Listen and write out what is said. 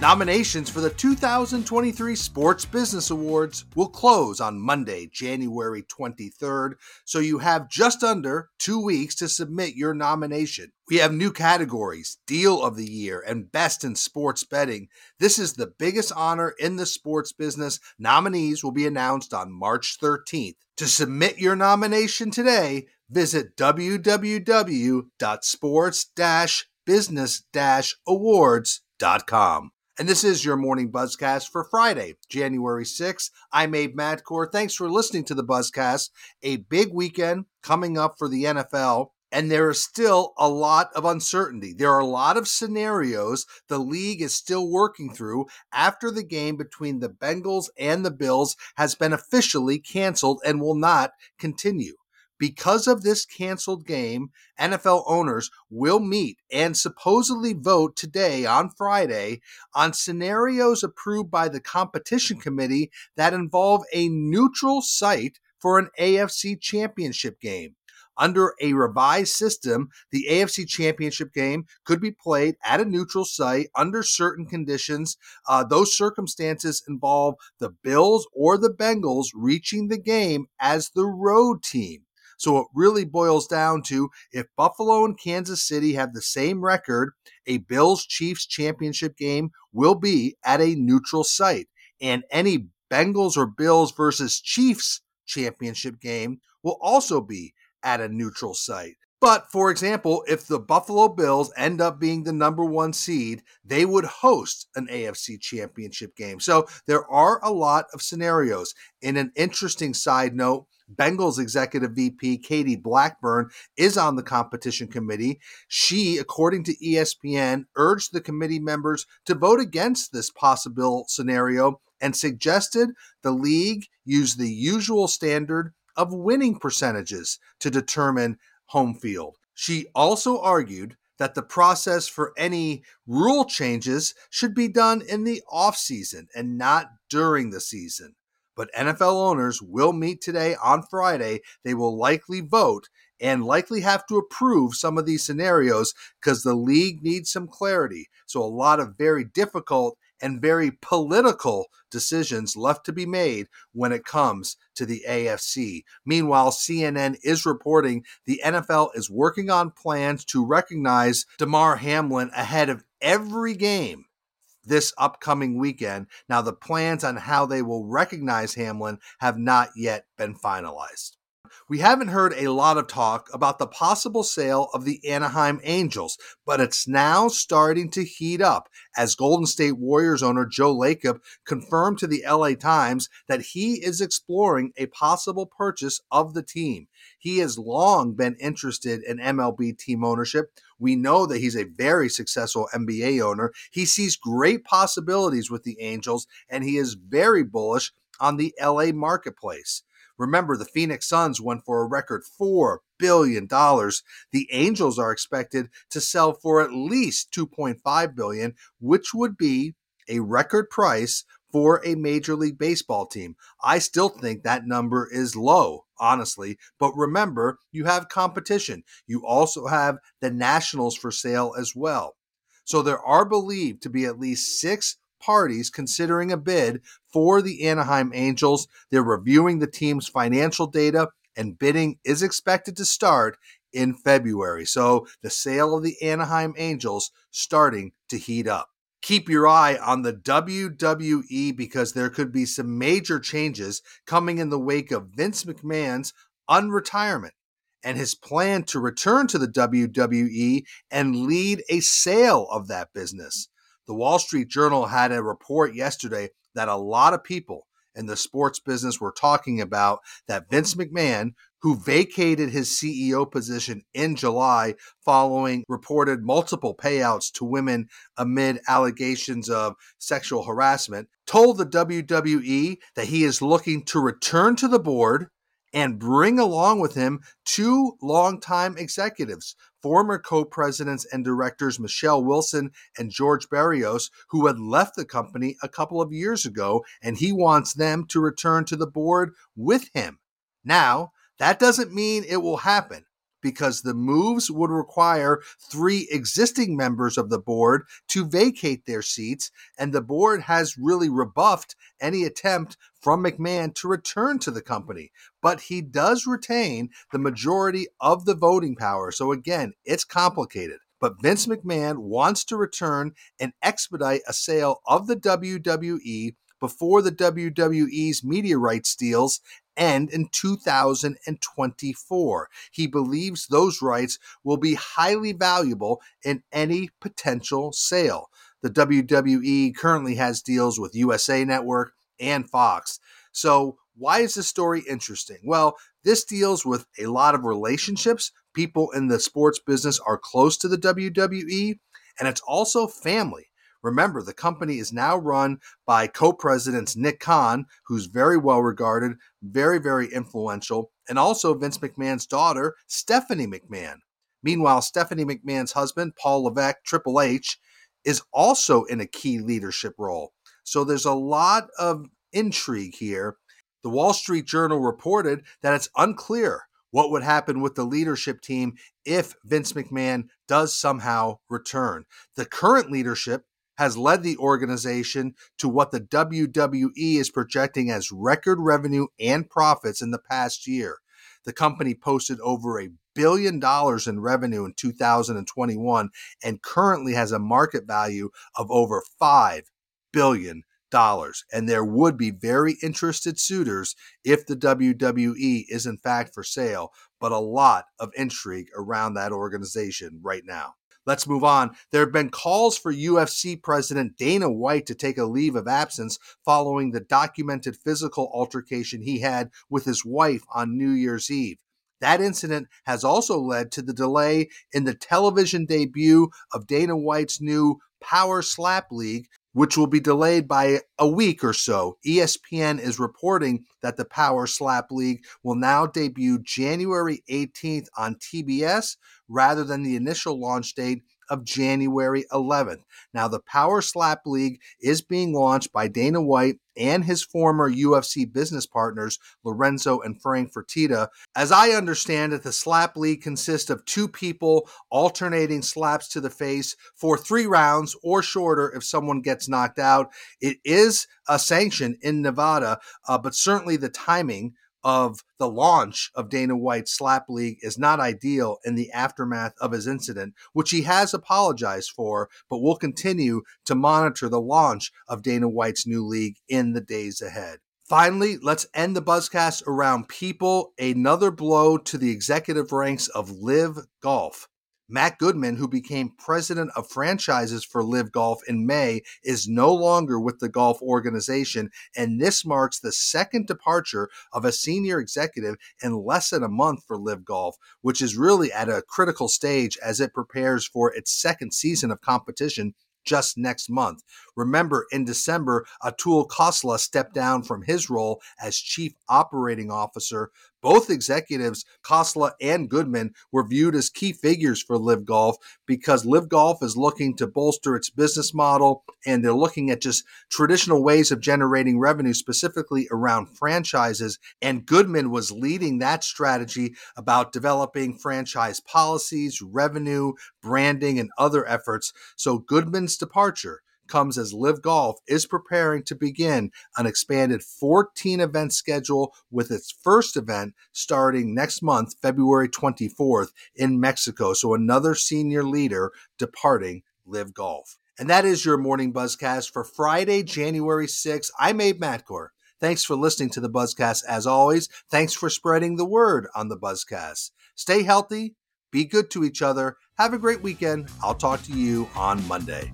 Nominations for the 2023 Sports Business Awards will close on Monday, January 23rd, so you have just under two weeks to submit your nomination. We have new categories Deal of the Year and Best in Sports Betting. This is the biggest honor in the sports business. Nominees will be announced on March 13th. To submit your nomination today, visit www.sports business awards.com. And this is your morning buzzcast for Friday, January 6th. I'm Abe Madkour. Thanks for listening to the buzzcast. A big weekend coming up for the NFL. And there is still a lot of uncertainty. There are a lot of scenarios the league is still working through after the game between the Bengals and the Bills has been officially canceled and will not continue. Because of this canceled game, NFL owners will meet and supposedly vote today on Friday on scenarios approved by the competition committee that involve a neutral site for an AFC championship game. Under a revised system, the AFC Championship game could be played at a neutral site under certain conditions. Uh, those circumstances involve the Bills or the Bengals reaching the game as the road team. So it really boils down to if Buffalo and Kansas City have the same record, a Bills Chiefs championship game will be at a neutral site. And any Bengals or Bills versus Chiefs championship game will also be at a neutral site. But for example, if the Buffalo Bills end up being the number one seed, they would host an AFC championship game. So there are a lot of scenarios. In an interesting side note, Bengals executive VP Katie Blackburn is on the competition committee. She, according to ESPN, urged the committee members to vote against this possible scenario and suggested the league use the usual standard of winning percentages to determine home field. She also argued that the process for any rule changes should be done in the offseason and not during the season but NFL owners will meet today on Friday. They will likely vote and likely have to approve some of these scenarios because the league needs some clarity. So, a lot of very difficult and very political decisions left to be made when it comes to the AFC. Meanwhile, CNN is reporting the NFL is working on plans to recognize Damar Hamlin ahead of every game this upcoming weekend. Now, the plans on how they will recognize Hamlin have not yet been finalized. We haven't heard a lot of talk about the possible sale of the Anaheim Angels, but it's now starting to heat up as Golden State Warriors owner Joe Lacob confirmed to the LA Times that he is exploring a possible purchase of the team. He has long been interested in MLB team ownership. We know that he's a very successful NBA owner. He sees great possibilities with the Angels, and he is very bullish on the LA marketplace. Remember, the Phoenix Suns went for a record $4 billion. The Angels are expected to sell for at least 2.5 billion, which would be a record price for a Major League Baseball team. I still think that number is low, honestly. But remember, you have competition. You also have the Nationals for sale as well. So there are believed to be at least six parties considering a bid for the Anaheim Angels. They're reviewing the team's financial data, and bidding is expected to start in February. So the sale of the Anaheim Angels starting to heat up keep your eye on the WWE because there could be some major changes coming in the wake of Vince McMahon's unretirement and his plan to return to the WWE and lead a sale of that business. The Wall Street Journal had a report yesterday that a lot of people in the sports business were talking about that Vince McMahon who vacated his CEO position in July following reported multiple payouts to women amid allegations of sexual harassment, told the WWE that he is looking to return to the board and bring along with him two longtime executives, former co presidents and directors Michelle Wilson and George Barrios, who had left the company a couple of years ago, and he wants them to return to the board with him. Now, that doesn't mean it will happen, because the moves would require three existing members of the board to vacate their seats, and the board has really rebuffed any attempt from McMahon to return to the company. But he does retain the majority of the voting power. So again, it's complicated. But Vince McMahon wants to return and expedite a sale of the WWE before the WWE's media rights deals end in 2024. He believes those rights will be highly valuable in any potential sale. The WWE currently has deals with USA Network and Fox. So, why is this story interesting? Well, this deals with a lot of relationships. People in the sports business are close to the WWE, and it's also family. Remember, the company is now run by co presidents Nick Khan, who's very well regarded, very, very influential, and also Vince McMahon's daughter, Stephanie McMahon. Meanwhile, Stephanie McMahon's husband, Paul Levesque, Triple H, is also in a key leadership role. So there's a lot of intrigue here. The Wall Street Journal reported that it's unclear what would happen with the leadership team if Vince McMahon does somehow return. The current leadership has led the organization to what the WWE is projecting as record revenue and profits in the past year. The company posted over a billion dollars in revenue in 2021 and currently has a market value of over 5 billion dollars and there would be very interested suitors if the WWE is in fact for sale but a lot of intrigue around that organization right now Let's move on. There have been calls for UFC president Dana White to take a leave of absence following the documented physical altercation he had with his wife on New Year's Eve. That incident has also led to the delay in the television debut of Dana White's new Power Slap League, which will be delayed by a week or so. ESPN is reporting that the Power Slap League will now debut January 18th on TBS, rather than the initial launch date of January 11th. Now, the Power Slap League is being launched by Dana White and his former UFC business partners, Lorenzo and Frank Fertitta. As I understand it, the Slap League consists of two people alternating slaps to the face for three rounds or shorter if someone gets knocked out. It is a sanction in Nevada, uh, but certainly the timing of the launch of Dana White's Slap League is not ideal in the aftermath of his incident, which he has apologized for, but will continue to monitor the launch of Dana White's new league in the days ahead. Finally, let's end the buzzcast around people. Another blow to the executive ranks of LIV Golf. Matt Goodman, who became president of franchises for LIV Golf in May, is no longer with the golf organization, and this marks the second departure of a senior executive in less than a month for LIV Golf, which is really at a critical stage as it prepares for its second season of competition just next month. Remember, in December, Atul Khosla stepped down from his role as chief operating officer. Both executives, Khosla and Goodman, were viewed as key figures for LIV Golf because LIV Golf is looking to bolster its business model and they're looking at just traditional ways of generating revenue, specifically around franchises. And Goodman was leading that strategy about developing franchise policies, revenue, branding, and other efforts. So Goodman's departure comes as LIV Golf is preparing to begin an expanded 14 event schedule with its first event starting next month, February 24th in Mexico. So another senior leader departing LIV Golf. And that is your morning buzzcast for Friday, January 6th. I'm Abe Madkour. Thanks for listening to the Buzzcast as always. Thanks for spreading the word on the Buzzcast. Stay healthy, be good to each other. Have a great weekend. I'll talk to you on Monday.